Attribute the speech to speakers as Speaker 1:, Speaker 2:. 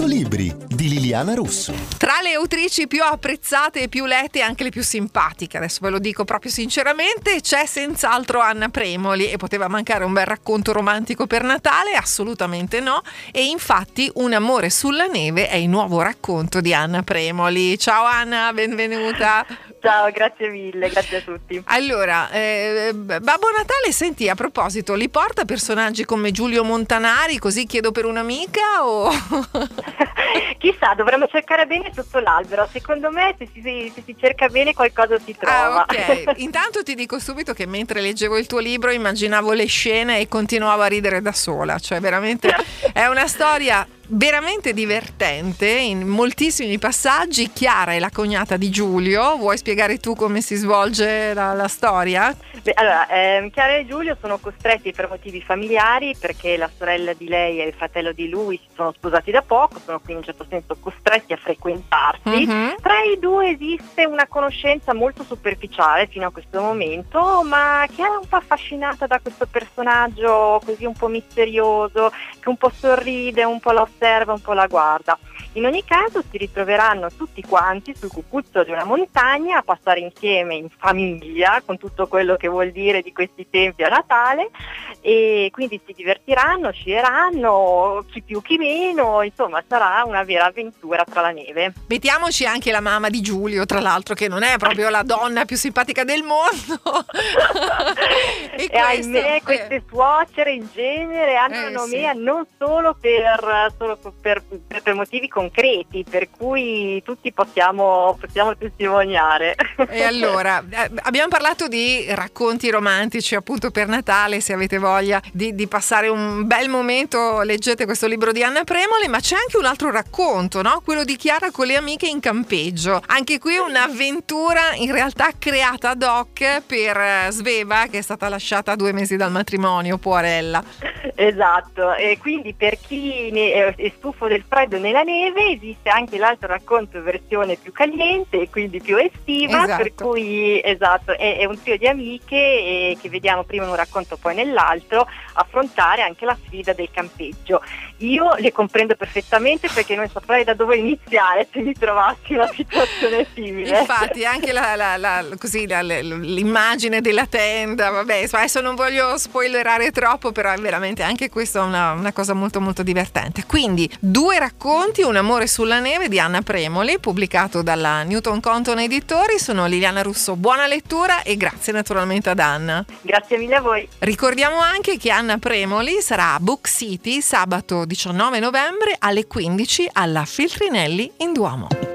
Speaker 1: 100 libri di Liliana Russo.
Speaker 2: Tra le autrici più apprezzate e più lette anche le più simpatiche, adesso ve lo dico proprio sinceramente, c'è senz'altro Anna Premoli e poteva mancare un bel racconto romantico per Natale? Assolutamente no. E infatti Un amore sulla neve è il nuovo racconto di Anna Premoli. Ciao Anna, benvenuta.
Speaker 3: Ciao, grazie mille, grazie a tutti.
Speaker 2: Allora, eh, Babbo Natale, senti, a proposito, li porta personaggi come Giulio Montanari, così chiedo per un'amica o...
Speaker 3: Chissà, dovremmo cercare bene sotto l'albero. Secondo me se si, se si cerca bene qualcosa si trova.
Speaker 2: Ah, ok. Intanto ti dico subito che mentre leggevo il tuo libro immaginavo le scene e continuavo a ridere da sola. Cioè, veramente è una storia veramente divertente in moltissimi passaggi. Chiara è la cognata di Giulio. Vuoi spiegare tu come si svolge la, la storia?
Speaker 3: Beh, allora, ehm, Chiara e Giulio sono costretti per motivi familiari perché la sorella di lei e il fratello di lui si sono sposati da poco, sono quindi in un certo senso costretti a frequentarsi. Mm-hmm. Tra i due esiste una conoscenza molto superficiale fino a questo momento, ma Chiara è un po' affascinata da questo personaggio così un po' misterioso, che un po' sorride, un po' la osserva, un po' la guarda. In ogni caso si ritroveranno tutti quanti sul cucuzzolo di una montagna a passare insieme in famiglia con tutto quello che vuol dire di questi tempi a Natale e quindi si divertiranno, scieranno, chi più chi meno, insomma sarà una vera avventura tra la neve.
Speaker 2: Mettiamoci anche la mamma di Giulio, tra l'altro, che non è proprio la donna più simpatica del mondo.
Speaker 3: e, e ahimè queste suocere in genere hanno eh, nomea sì. non solo per, solo per, per, per motivi concreti, per cui tutti possiamo, possiamo testimoniare.
Speaker 2: E allora, eh, abbiamo parlato di racconti romantici appunto per Natale, se avete voglia di, di, passare un bel momento leggete questo libro di Anna Premoli, ma c'è anche un altro racconto, no? quello di Chiara con le amiche in campeggio. Anche qui un'avventura in realtà creata ad hoc per eh, Sveva che è stata lasciata due mesi dal matrimonio, poverella.
Speaker 3: Esatto, e quindi per chi è stufo del freddo nella neve esiste anche l'altro racconto versione più caliente e quindi più estiva, esatto. per cui esatto, è, è, un trio di amiche che vediamo prima in un racconto poi nell'altro affrontare anche la sfida del campeggio. Io le comprendo perfettamente perché non saprei da dove iniziare se mi trovassi in una situazione simile.
Speaker 2: Infatti anche la, la, la, così, l'immagine della tenda, vabbè, adesso non voglio spoilerare troppo, però è veramente anche questa una, una cosa molto molto divertente. Quindi due racconti, Un amore sulla neve di Anna Premoli, pubblicato dalla Newton Compton Editori. Sono Liliana Russo, buona lettura e grazie naturalmente ad Anna.
Speaker 3: Grazie mille a voi.
Speaker 2: Ricordiamo anche che Anna Premoli sarà a Book City sabato 19 novembre alle 15 alla Filtrinelli in Duomo.